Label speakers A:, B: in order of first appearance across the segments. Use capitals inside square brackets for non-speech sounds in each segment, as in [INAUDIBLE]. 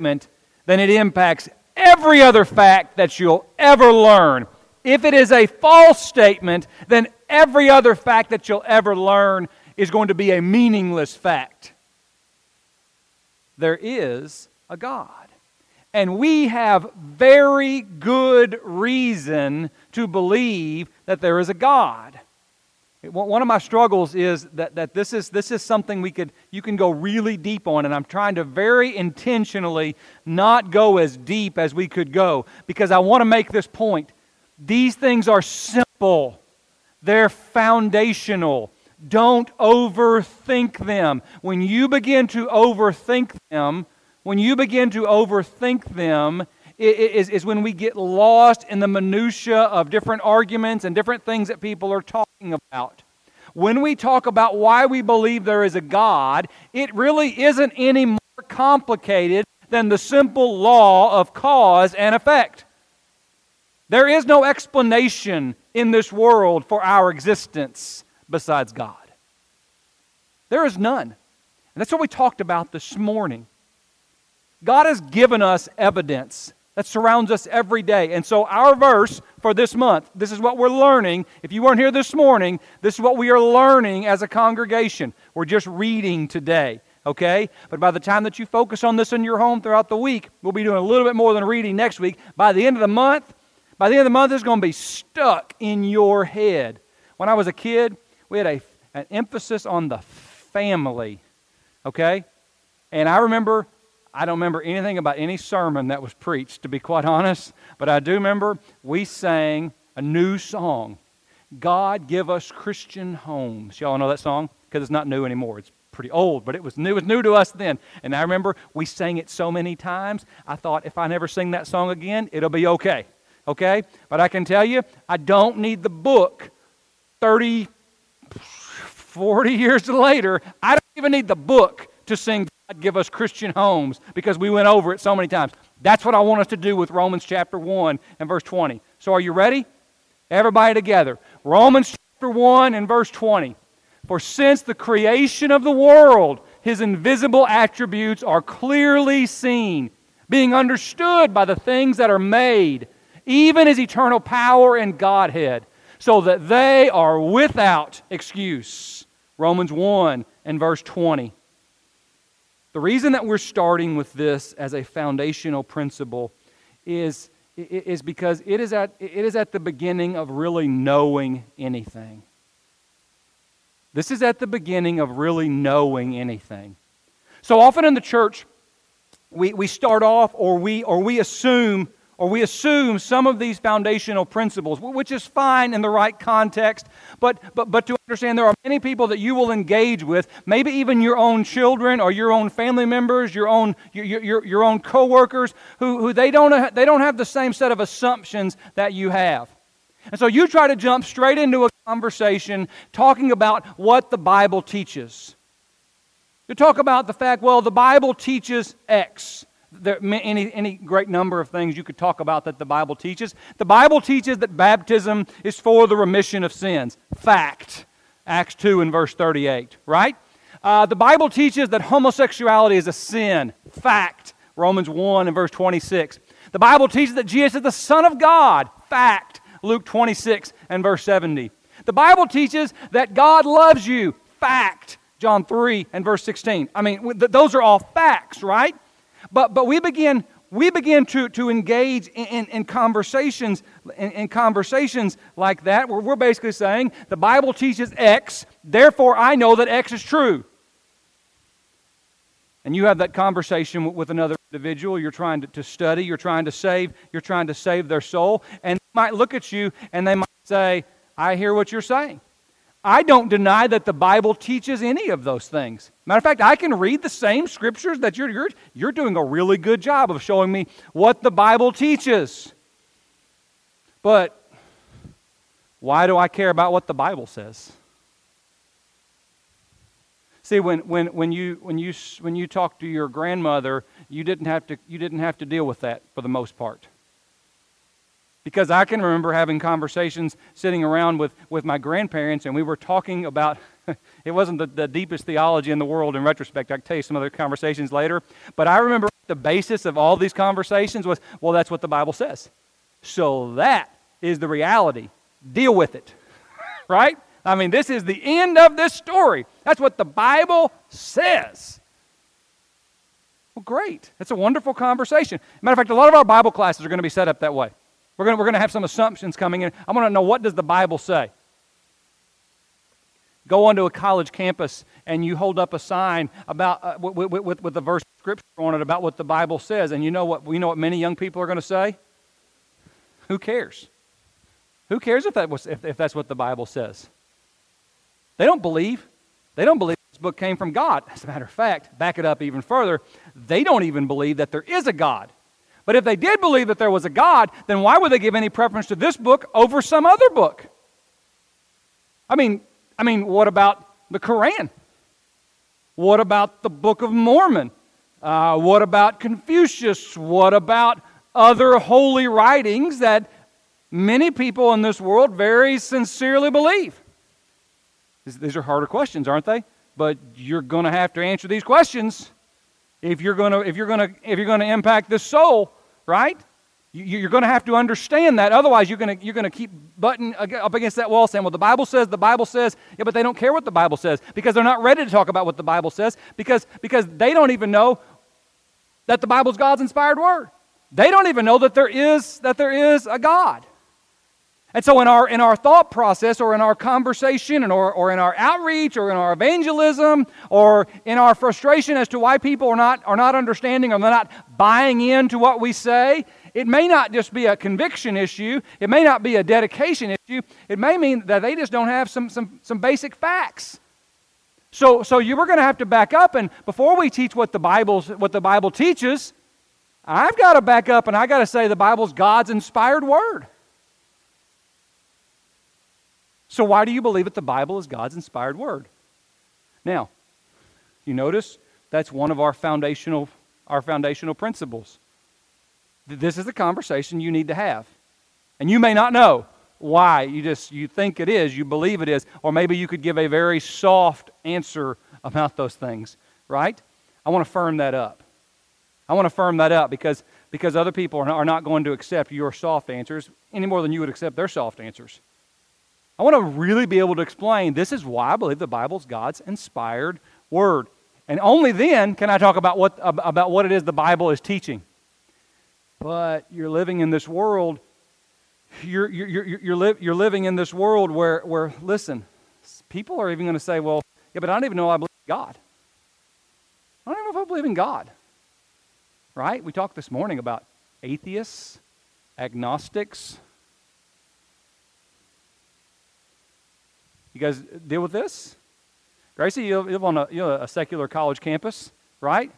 A: statement, then it impacts every other fact that you'll ever learn. If it is a false statement, then every other fact that you'll ever learn is going to be a meaningless fact. There is a God. And we have very good reason to believe that there is a God. One of my struggles is that, that this, is, this is something we could, you can go really deep on, and I'm trying to very intentionally not go as deep as we could go because I want to make this point. These things are simple, they're foundational. Don't overthink them. When you begin to overthink them, when you begin to overthink them, is, is when we get lost in the minutiae of different arguments and different things that people are talking about. When we talk about why we believe there is a God, it really isn't any more complicated than the simple law of cause and effect. There is no explanation in this world for our existence besides God. There is none. And that's what we talked about this morning. God has given us evidence that surrounds us every day. And so, our verse for this month, this is what we're learning. If you weren't here this morning, this is what we are learning as a congregation. We're just reading today, okay? But by the time that you focus on this in your home throughout the week, we'll be doing a little bit more than reading next week. By the end of the month, by the end of the month, it's going to be stuck in your head. When I was a kid, we had a, an emphasis on the family, okay? And I remember I don't remember anything about any sermon that was preached, to be quite honest, but I do remember we sang a new song God Give Us Christian Homes. Y'all know that song? Because it's not new anymore. It's pretty old, but it was new. It was new to us then. And I remember we sang it so many times, I thought if I never sing that song again, it'll be okay. Okay? But I can tell you, I don't need the book 30, 40 years later. I don't even need the book to sing God give us Christian homes because we went over it so many times. That's what I want us to do with Romans chapter 1 and verse 20. So are you ready? Everybody together. Romans chapter 1 and verse 20. For since the creation of the world, his invisible attributes are clearly seen, being understood by the things that are made, even his eternal power and Godhead, so that they are without excuse. Romans 1 and verse 20. The reason that we're starting with this as a foundational principle is, is because it is, at, it is at the beginning of really knowing anything. This is at the beginning of really knowing anything. So often in the church, we, we start off or we, or we assume or we assume some of these foundational principles, which is fine in the right context, but, but, but to understand there are many people that you will engage with, maybe even your own children or your own family members, your own, your, your, your own coworkers, who, who they, don't, they don't have the same set of assumptions that you have. And so you try to jump straight into a conversation talking about what the Bible teaches. You talk about the fact, well, the Bible teaches X there any, any great number of things you could talk about that the Bible teaches. The Bible teaches that baptism is for the remission of sins. Fact. Acts 2 and verse 38, right? Uh, the Bible teaches that homosexuality is a sin. Fact. Romans 1 and verse 26. The Bible teaches that Jesus is the Son of God. Fact. Luke 26 and verse 70. The Bible teaches that God loves you. Fact. John 3 and verse 16. I mean, those are all facts, right? But, but we begin, we begin to, to engage in, in, in conversations in, in, conversations like that where we're basically saying the Bible teaches X, therefore I know that X is true. And you have that conversation with another individual you're trying to, to study, you're trying to save, you're trying to save their soul, and they might look at you and they might say, I hear what you're saying. I don't deny that the Bible teaches any of those things. Matter of fact, I can read the same scriptures that you're, you're, you're doing a really good job of showing me what the Bible teaches. But why do I care about what the Bible says? See, when, when, when, you, when, you, when you talk to your grandmother, you didn't, have to, you didn't have to deal with that for the most part. Because I can remember having conversations sitting around with, with my grandparents, and we were talking about [LAUGHS] it wasn't the, the deepest theology in the world in retrospect. I can tell you some other conversations later. But I remember the basis of all these conversations was, well, that's what the Bible says. So that is the reality. Deal with it. [LAUGHS] right? I mean, this is the end of this story. That's what the Bible says. Well, great. That's a wonderful conversation. Matter of fact, a lot of our Bible classes are going to be set up that way. We're going we're going to have some assumptions coming in. I want to know what does the Bible say? Go onto a college campus and you hold up a sign about uh, with, with, with the verse of scripture on it about what the Bible says, and you know what? You know what many young people are going to say? Who cares? Who cares if, that was, if, if that's what the Bible says? They don't believe. They don't believe this book came from God. As a matter of fact, back it up even further, they don't even believe that there is a God. But if they did believe that there was a God, then why would they give any preference to this book over some other book? I mean, I mean, what about the Quran? What about the Book of Mormon? Uh, what about Confucius? What about other holy writings that many people in this world very sincerely believe? These are harder questions, aren't they? But you're going to have to answer these questions if you're going to if you're going to if you're going to impact this soul, right? You're going to have to understand that. Otherwise, you're going to, you're going to keep butting up against that wall saying, well, the Bible says, the Bible says. Yeah, but they don't care what the Bible says because they're not ready to talk about what the Bible says because, because they don't even know that the Bible's God's inspired word. They don't even know that there is, that there is a God. And so in our, in our thought process or in our conversation and or, or in our outreach or in our evangelism or in our frustration as to why people are not, are not understanding or they're not buying into what we say, it may not just be a conviction issue, it may not be a dedication issue, it may mean that they just don't have some, some, some basic facts. So, so you were going to have to back up, and before we teach what the, Bible's, what the Bible teaches, I've got to back up and I've got to say the Bible's God's inspired word. So, why do you believe that the Bible is God's inspired word? Now, you notice that's one of our foundational, our foundational principles. This is the conversation you need to have. And you may not know why. You just you think it is, you believe it is, or maybe you could give a very soft answer about those things, right? I want to firm that up. I want to firm that up because because other people are not going to accept your soft answers any more than you would accept their soft answers. I want to really be able to explain this is why I believe the Bible's God's inspired word. And only then can I talk about what, about what it is the Bible is teaching. But you're living in this world, you're, you're, you're, you're, li- you're living in this world where, where, listen, people are even going to say, well, yeah, but I don't even know I believe in God. I don't even know if I believe in God. Right? We talked this morning about atheists, agnostics. You guys deal with this? Gracie, you live on a, you know, a secular college campus, right?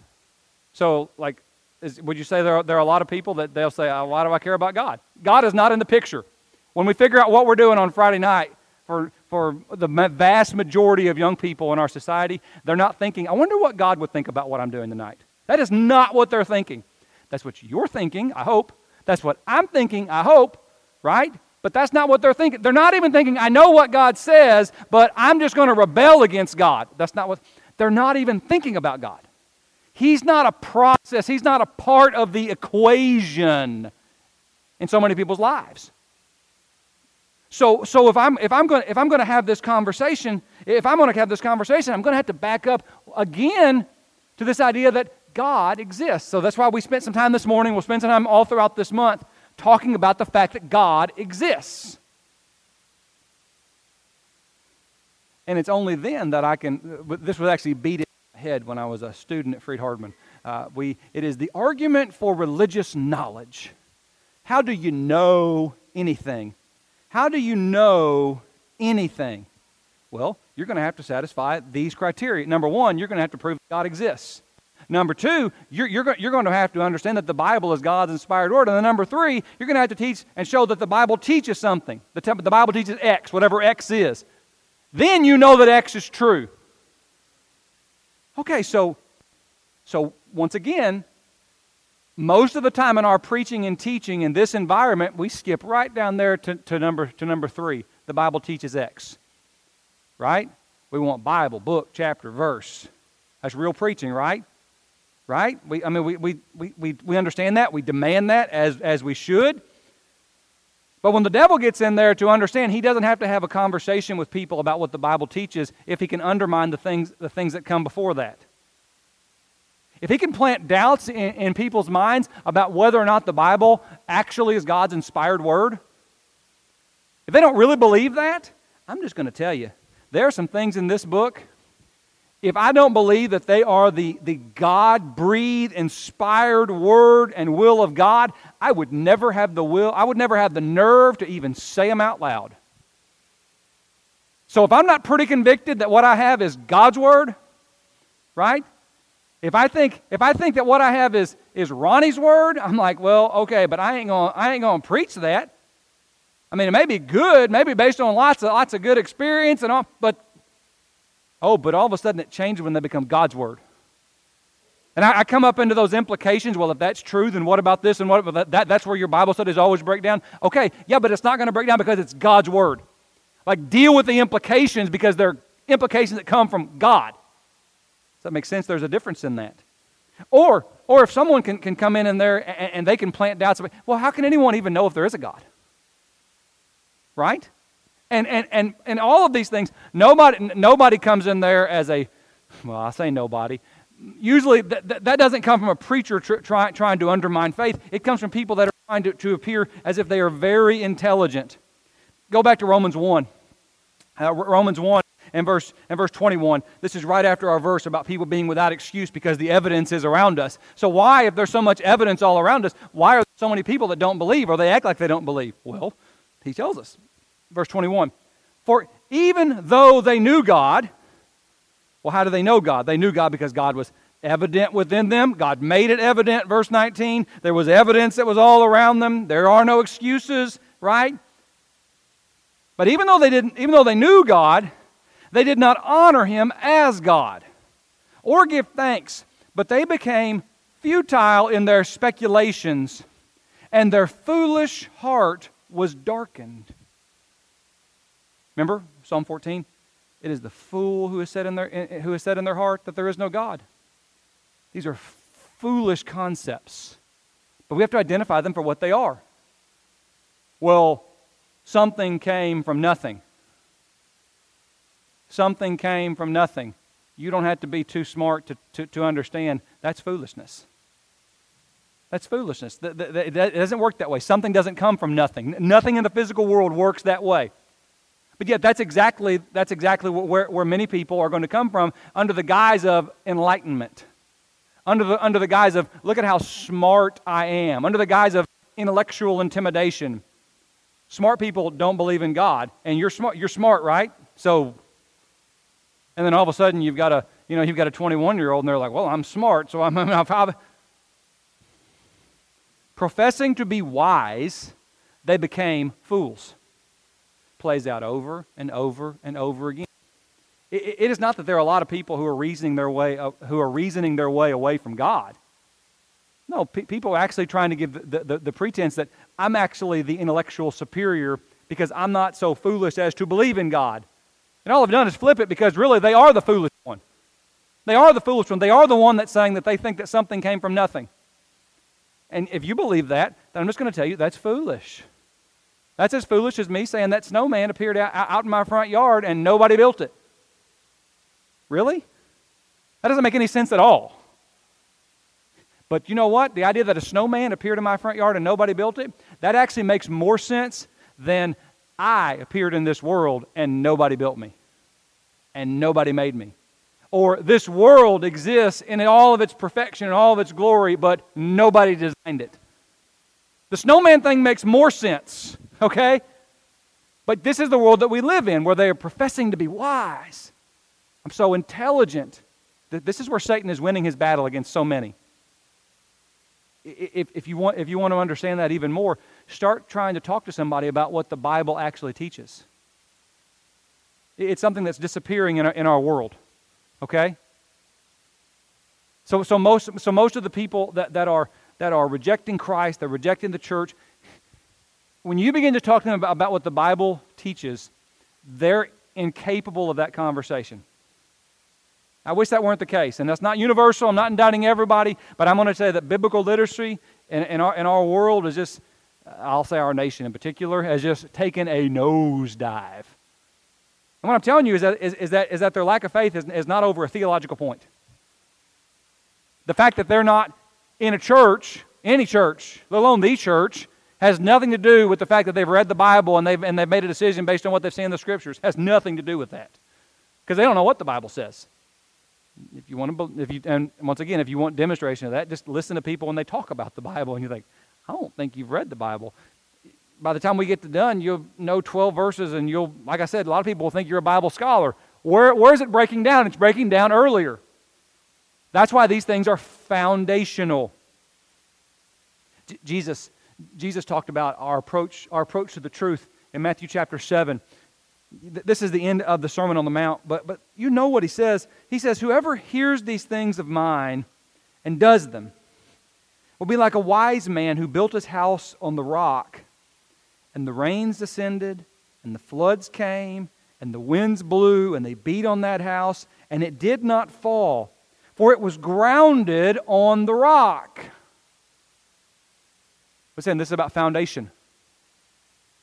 A: So, like, is, would you say there are, there are a lot of people that they'll say, oh, why do I care about God? God is not in the picture. When we figure out what we're doing on Friday night, for, for the vast majority of young people in our society, they're not thinking, I wonder what God would think about what I'm doing tonight. That is not what they're thinking. That's what you're thinking, I hope. That's what I'm thinking, I hope, right? But that's not what they're thinking. They're not even thinking, I know what God says, but I'm just going to rebel against God. That's not what, they're not even thinking about God. He's not a process, He's not a part of the equation in so many people's lives. So, so if I'm if I'm going if I'm going to have this conversation, if I'm going to have this conversation, I'm going to have to back up again to this idea that God exists. So that's why we spent some time this morning. We'll spend some time all throughout this month talking about the fact that God exists. And it's only then that I can. This was actually beat it head when I was a student at Freed-Hardeman. Uh, we, it is the argument for religious knowledge. How do you know anything? How do you know anything? Well, you're going to have to satisfy these criteria. Number one, you're going to have to prove God exists. Number two, you're, you're, you're going to have to understand that the Bible is God's inspired word. And then number three, you're going to have to teach and show that the Bible teaches something. The, the Bible teaches X, whatever X is. Then you know that X is true. Okay, so, so once again, most of the time in our preaching and teaching in this environment, we skip right down there to, to, number, to number three. The Bible teaches X. Right? We want Bible, book, chapter, verse. That's real preaching, right? Right? We, I mean, we, we, we, we, understand that. We demand that as, as we should. But when the devil gets in there to understand, he doesn't have to have a conversation with people about what the Bible teaches if he can undermine the things, the things that come before that. If he can plant doubts in, in people's minds about whether or not the Bible actually is God's inspired word, if they don't really believe that, I'm just going to tell you, there are some things in this book. If I don't believe that they are the, the God breathed, inspired word and will of God, I would never have the will, I would never have the nerve to even say them out loud. So if I'm not pretty convicted that what I have is God's word, right? If I think if I think that what I have is is Ronnie's word, I'm like, well, okay, but I ain't gonna I ain't gonna preach that. I mean, it may be good, maybe based on lots of lots of good experience and all, but oh, but all of a sudden it changes when they become God's word. And I, I, come up into those implications. Well, if that's true, then what about this and what about that? That's where your Bible studies always break down. Okay, yeah, but it's not going to break down because it's God's word. Like deal with the implications because they're implications that come from God. Does that make sense? There's a difference in that. Or, or if someone can, can come in in there and, and they can plant doubts, well, how can anyone even know if there is a God? Right? And, and, and, and all of these things, nobody, nobody comes in there as a, well, I say nobody. Usually that, that, that doesn't come from a preacher tr- try, trying to undermine faith. It comes from people that are trying to, to appear as if they are very intelligent. Go back to Romans 1. Uh, Romans 1 and verse, and verse 21. This is right after our verse about people being without excuse because the evidence is around us. So, why, if there's so much evidence all around us, why are there so many people that don't believe or they act like they don't believe? Well, he tells us. Verse 21 For even though they knew God, well, how do they know God? They knew God because God was evident within them. God made it evident, verse 19. There was evidence that was all around them. There are no excuses, right? But even though they didn't, even though they knew God, they did not honor him as God or give thanks, but they became futile in their speculations, and their foolish heart was darkened. Remember Psalm 14? It is the fool who has said in their, who has said in their heart that there is no God. These are foolish concepts, but we have to identify them for what they are. Well, something came from nothing something came from nothing. You don't have to be too smart to, to, to understand that's foolishness. That's foolishness. It doesn't work that way. Something doesn't come from nothing. Nothing in the physical world works that way. But yet, that's exactly, that's exactly where, where many people are going to come from under the guise of enlightenment, under the, under the guise of, look at how smart I am, under the guise of intellectual intimidation. Smart people don't believe in God, and you're smart, you're smart, right? So and then all of a sudden you've got a, you know, you've got a 21 year old and they're like, well, I'm smart, so I'm, [LAUGHS] I'm, I'm professing to be wise, they became fools. Plays out over and over and over again. It, is not that there are a lot of people who are reasoning their way, uh, who are reasoning their way away from God. No, pe- people are actually trying to give the, the, the pretense that I'm actually the intellectual superior because I'm not so foolish as to believe in God. And all I've done is flip it because really they are the foolish one. They are the foolish one. They are the one that's saying that they think that something came from nothing. And if you believe that, then I'm just going to tell you that's foolish. That's as foolish as me saying that snowman appeared out, out in my front yard and nobody built it. Really? That doesn't make any sense at all. But you know what? The idea that a snowman appeared in my front yard and nobody built it, that actually makes more sense than I appeared in this world and nobody built me and nobody made me. Or this world exists in all of its perfection and all of its glory, but nobody designed it. The snowman thing makes more sense, okay? But this is the world that we live in where they are professing to be wise. I'm so intelligent. That this is where Satan is winning his battle against so many. If, if, you want, if you want to understand that even more, start trying to talk to somebody about what the Bible actually teaches. It's something that's disappearing in our, in our world, okay? So, so, most, so most of the people that, that, are, that are rejecting Christ, they're rejecting the church, when you begin to talk to them about, about what the Bible teaches, they're incapable of that conversation. I wish that weren't the case. And that's not universal. I'm not indicting everybody, but I'm going to say that biblical literacy in, in, our, in our world is just, I'll say our nation in particular, has just taken a nosedive. And what I'm telling you is that, is, is that, is that their lack of faith is, is not over a theological point. The fact that they're not in a church, any church, let alone the church, has nothing to do with the fact that they've read the Bible and they've, and they've made a decision based on what they've seen in the scriptures. Has nothing to do with that. Because they don't know what the Bible says. If you want to, if you, and once again, if you want demonstration of that, just listen to people when they talk about the Bible and you think, I don't think you've read the Bible. By the time we get to done, you'll know 12 verses and you'll, like I said, a lot of people will think you're a Bible scholar. Where, where is it breaking down? It's breaking down earlier. That's why these things are foundational. J- Jesus, Jesus talked about our approach, our approach to the truth in Matthew chapter 7. This is the end of the Sermon on the Mount, but, but you know what he says. He says, Whoever hears these things of mine and does them will be like a wise man who built his house on the rock, and the rains descended, and the floods came, and the winds blew, and they beat on that house, and it did not fall for it was grounded on the rock. We're saying this is about foundation.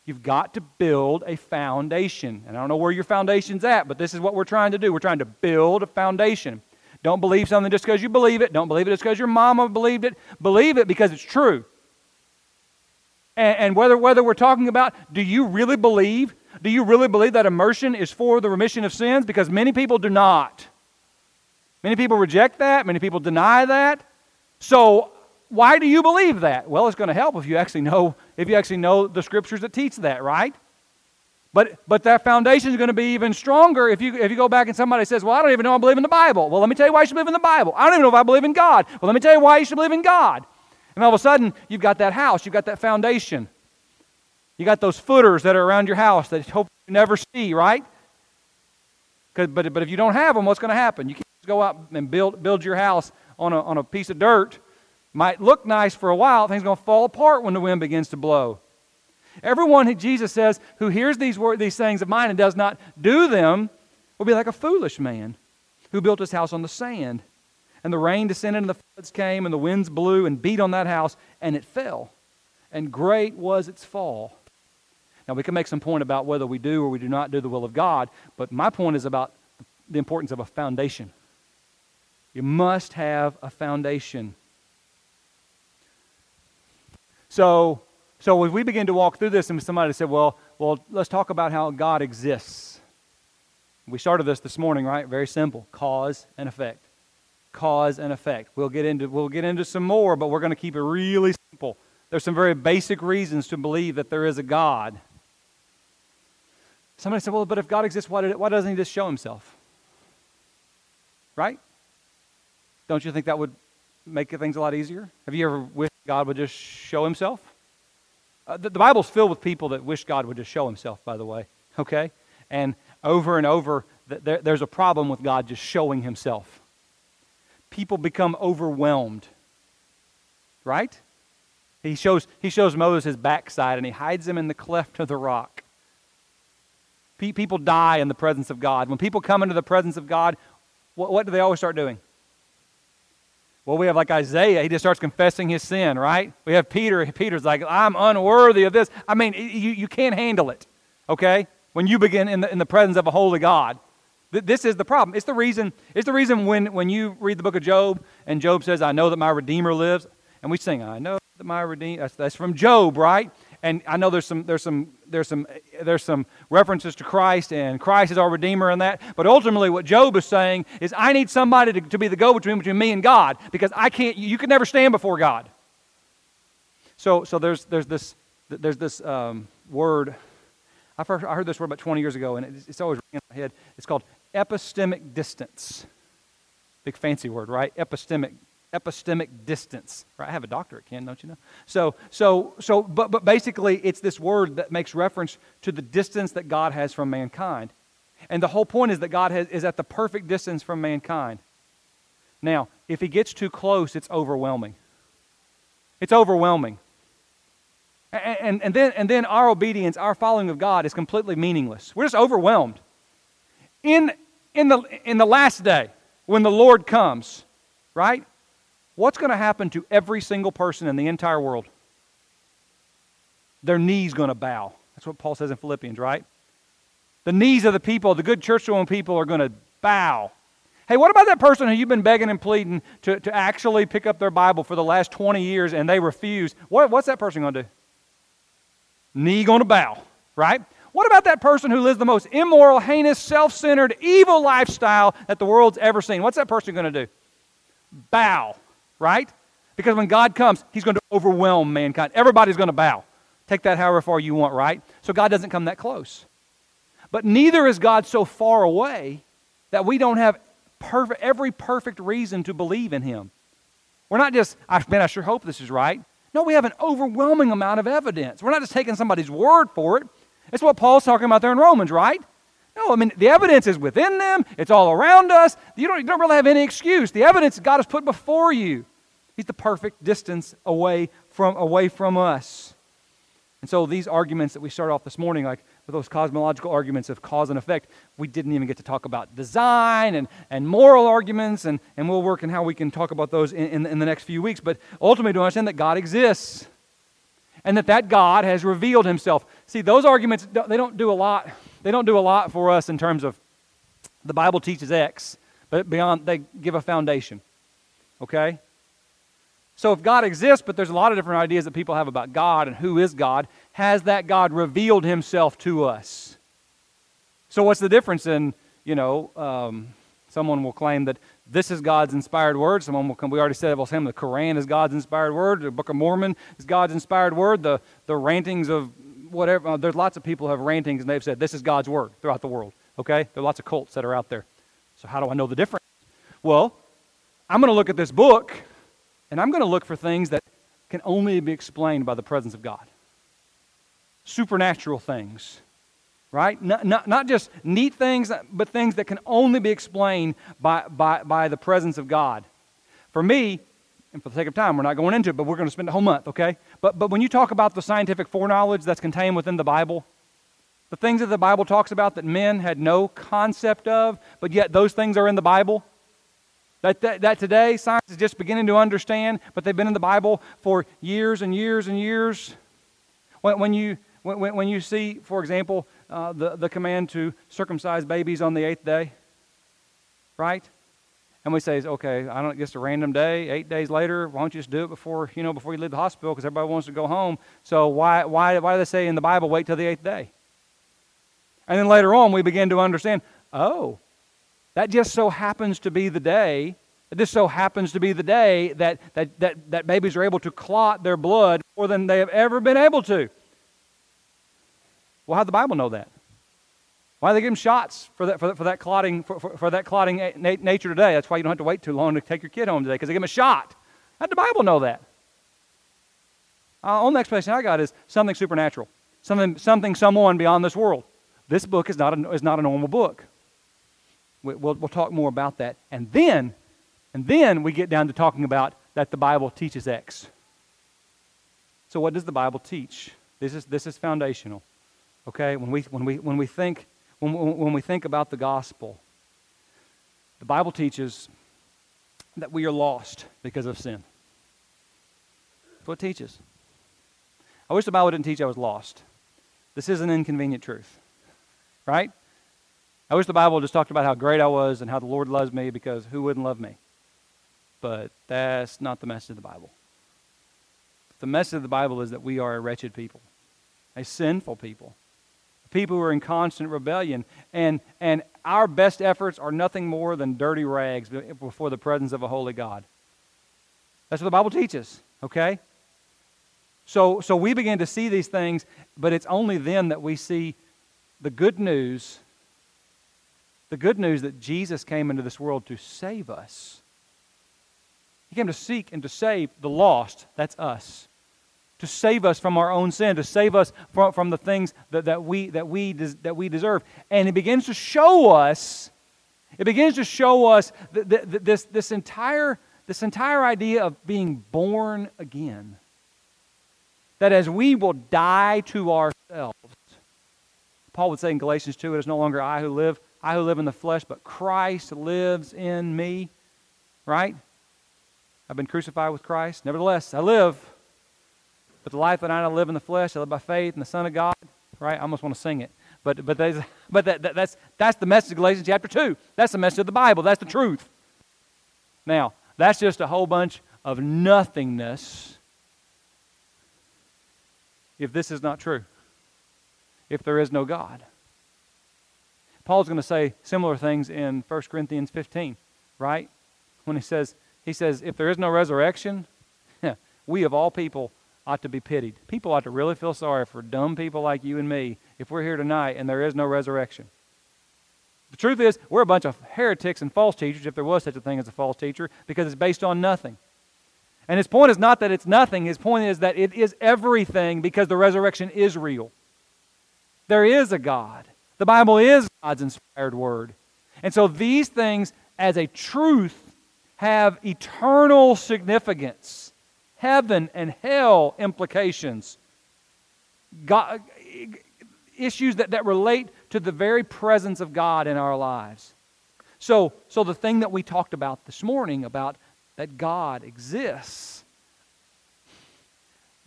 A: You've got to build a foundation. And I don't know where your foundation's at, but this is what we're trying to do. We're trying to build a foundation. Don't believe something just because you believe it. Don't believe it just because your mama believed it. Believe it because it's true. And, and whether, whether we're talking about, do you really believe? Do you really believe that immersion is for the remission of sins? Because many people do not. Many people reject that, many people deny that. So, why do you believe that? Well, it's going to help if you actually know if you actually know the scriptures that teach that, right? But but that foundation is going to be even stronger if you if you go back and somebody says, "Well, I don't even know I believe in the Bible." Well, let me tell you why you should believe in the Bible. I don't even know if I believe in God. Well, let me tell you why you should believe in God. And all of a sudden, you've got that house, you've got that foundation. You got those footers that are around your house that hope you never see, right? But, but if you don't have them, what's going to happen? You can't just go out and build, build your house on a, on a piece of dirt. Might look nice for a while, things are going to fall apart when the wind begins to blow. Everyone, Jesus says, who hears these, word, these things of mine and does not do them will be like a foolish man who built his house on the sand. And the rain descended and the floods came and the winds blew and beat on that house and it fell. And great was its fall. Now, we can make some point about whether we do or we do not do the will of God, but my point is about the importance of a foundation. You must have a foundation. So, so if we begin to walk through this and somebody said, well, well, let's talk about how God exists. We started this this morning, right? Very simple. Cause and effect. Cause and effect. We'll get into, we'll get into some more, but we're going to keep it really simple. There's some very basic reasons to believe that there is a God. Somebody said, well, but if God exists, why, did why doesn't he just show himself? Right? Don't you think that would make things a lot easier? Have you ever wished God would just show himself? Uh, the, the, Bible's filled with people that wish God would just show himself, by the way. [LAUGHS] Okay? And over and over, th- there, there's a problem with God just showing himself. People become overwhelmed. Right? He shows, he shows Moses his backside and he hides him in the cleft of the rock. Pe- people die in the presence of God. When people come into the presence of God, what, what do they always start doing? Well, we have like Isaiah, he just starts confessing his sin, right? We have Peter, Peter's like, I'm unworthy of this. I mean, you, you can't handle it, okay? When you begin in the, in the presence of a holy God. This is the problem. It's the reason, it's the reason when, when you read the book of Job and Job says, I know that my Redeemer lives, and we sing, I know that my Redeemer, that's, that's from Job, right? And I know there's some there's some there's some there's some references to Christ and Christ is our Redeemer and that. But ultimately, what Job is saying is, I need somebody to, to be the go-between between me and God because I can't. You can never stand before God. So so there's there's this there's this um, word. I first I heard this word about 20 years ago, and it's, it's always in my head. It's called epistemic distance. Big fancy word, right? Epistemic epistemic distance. Right? I have a doctorate, Ken, don't you know? So, so, so, but, but basically, it's this word that makes reference to the distance that God has from mankind. And the whole point is that God has, is at the perfect distance from mankind. Now, if he gets too close, it's overwhelming. It's overwhelming. And, and, and, then, and then our obedience, our following of God is completely meaningless. We're just overwhelmed. In, in, the, in the last day, when the Lord comes, right? What's going to happen to every single person in the entire world? Their knees going to bow. That's what Paul says in Philippians, right? The knees of the people, the good church going people, are going to bow. Hey, what about that person who you've been begging and pleading to, to actually pick up their Bible for the last 20 years and they refuse? What, what's that person going to do? Knee going to bow, right? What about that person who lives the most immoral, heinous, self centered, evil lifestyle that the world's ever seen? What's that person going to do? Bow, right? Because when God comes, He's going to overwhelm mankind. Everybody's going to bow. Take that however far you want, right? So God doesn't come that close. But neither is God so far away that we don't have perfect, every perfect reason to believe in Him. We're not just, I, man, I sure hope this is right. No, we have an overwhelming amount of evidence. We're not just taking somebody's word for it. It's what Paul's talking about there in Romans, right? No, I mean, the evidence is within them, it's all around us. You don't, you don't really have any excuse. The evidence God has put before you. He's the perfect distance away from, away from us. And so these arguments that we start off this morning, like with those cosmological arguments of cause and effect, we didn't even get to talk about design and, and moral arguments, and, and we'll work on how we can talk about those in, in, in the next few weeks. But ultimately, to understand that God exists and that that God has revealed himself. See, those arguments, they don't do a lot. They don't do a lot for us in terms of the Bible teaches X, but beyond, they give a foundation. Okay? So if God exists, but there's a lot of different ideas that people have about God and who is God, has that God revealed himself to us? So what's the difference in, you know, um, someone will claim that this is God's inspired word. Someone will come, we already said, well, Sam, the Quran is God's inspired word. The Book of Mormon is God's inspired word. The, the rantings of whatever, uh, there's lots of people have rantings and they've said this is God's word throughout the world. Okay? There are lots of cults that are out there. So how do I know the difference? Well, I'm going to look at this book and I'm going to look for things that can only be explained by the presence of God. Supernatural things, right? Not, not, not just neat things, but things that can only be explained by, by, by the presence of God. For me, and for the sake of time, we're not going into it, but we're going to spend a whole month, okay? But, but when you talk about the scientific foreknowledge that's contained within the Bible, the things that the Bible talks about that men had no concept of, but yet those things are in the Bible, that, that, that today science is just beginning to understand, but they've been in the Bible for years and years and years. When, when, you, when, when you see, for example, uh, the, the command to circumcise babies on the eighth day, right? And we say, okay, I don't just a random day, eight days later, why don't you just do it before, you know, before you leave the hospital because everybody wants to go home. So why, why, why do they say in the Bible, wait till the eighth day? And then later on, we begin to understand, oh, that just so happens to be the day, this so happens to be the day that, that, that, that babies are able to clot their blood more than they have ever been able to. Well, how'd the Bible know that? Why do they give them shots for that, for that, for that clotting, for, for, for that clotting na- nature today? That's why you don't have to wait too long to take your kid home today, because they give them a shot. How'd the Bible know that? Uh, only explanation I got is something supernatural, something, something, someone beyond this world. This book is not a, is not a normal book. We'll, we'll talk more about that. And then, and then we get down to talking about that the Bible teaches X. So what does the Bible teach? This is, this is foundational. Okay? When we, when we, when we, think, when, when we think about the gospel, the Bible teaches that we are lost because of sin. That's what it teaches. I wish the Bible didn't teach I was lost. This is an inconvenient truth. Right? I wish the Bible just talked about how great I was and how the Lord loves me because who wouldn't love me? But that's not the message of the Bible. The message of the Bible is that we are a wretched people, a sinful people, people who are in constant rebellion. And, and our best efforts are nothing more than dirty rags before the presence of a holy God. That's what the Bible teaches, okay? So, so we begin to see these things, but it's only then that we see the good news the good news that Jesus came into this world to save us. He came to seek and to save the lost. That's us. To save us from our own sin, to save us from, from the things that, that, we, that, we that we deserve. And He begins to show us, it begins to show us this, this, entire, this entire idea of being born again. That as we will die to ourselves, Paul would say in Galatians 2, it is no longer I who live, I who live in the flesh, but Christ lives in me, right? I've been crucified with Christ. Nevertheless, I live. But the life that I live in the flesh, I live by faith in the Son of God, right? I almost want to sing it. But, but, [LAUGHS] but that, that, that's, that's the message of Galatians chapter 2. That's the message of the Bible. That's the truth. Now, that's just a whole bunch of nothingness if this is not true, if there is no God. Paul's going to say similar things in 1 Corinthians 15, right? When he says, he says, if there is no resurrection, [LAUGHS] we of all people ought to be pitied. People ought to really feel sorry for dumb people like you and me if we're here tonight and there is no resurrection. The truth is, we're a bunch of heretics and false teachers, if there was such a thing as a false teacher, because it's based on nothing. And his point is not that it's nothing, his point is that it is everything because the resurrection is real. There is a God. The Bible is God's inspired word. And so these things, as a truth, have eternal significance, heaven and hell implications, God, issues that, that relate to the very presence of God in our lives. So, so the thing that we talked about this morning about that God exists,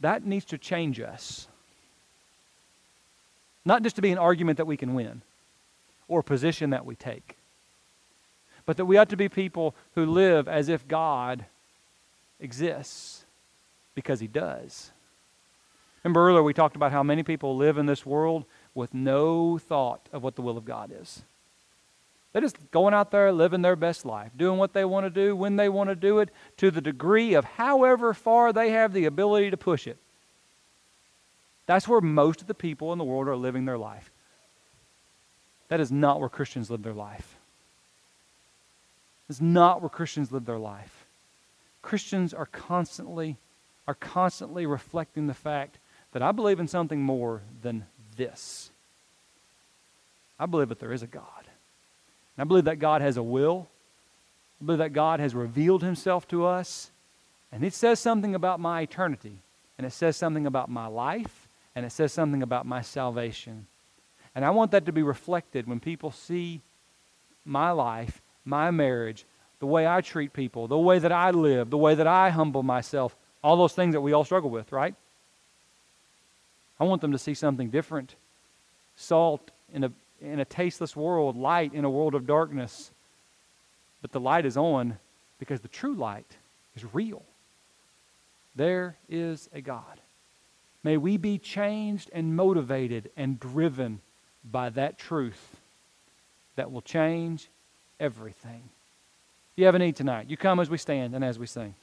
A: that needs to change us. Not just to be an argument that we can win or a position that we take, but that we ought to be people who live as if God exists because He does. Remember earlier we talked about how many people live in this world with no thought of what the will of God is. They're just going out there living their best life, doing what they want to do, when they want to do it, to the degree of however far they have the ability to push it. That's where most of the people in the world are living their life. That is not where Christians live their life. It's not where Christians live their life. Christians are constantly are constantly reflecting the fact that I believe in something more than this. I believe that there is a God. And I believe that God has a will. I believe that God has revealed himself to us. And it says something about my eternity. And it says something about my life. And it says something about my salvation. And I want that to be reflected when people see my life, my marriage, the way I treat people, the way that I live, the way that I humble myself, all those things that we all struggle with, right? I want them to see something different. Salt in a in a tasteless world, light in a world of darkness. But the light is on because the true light is real. There is a God. May we be changed and motivated and driven by that truth that will change everything. If you have a need tonight, you come as we stand and as we sing.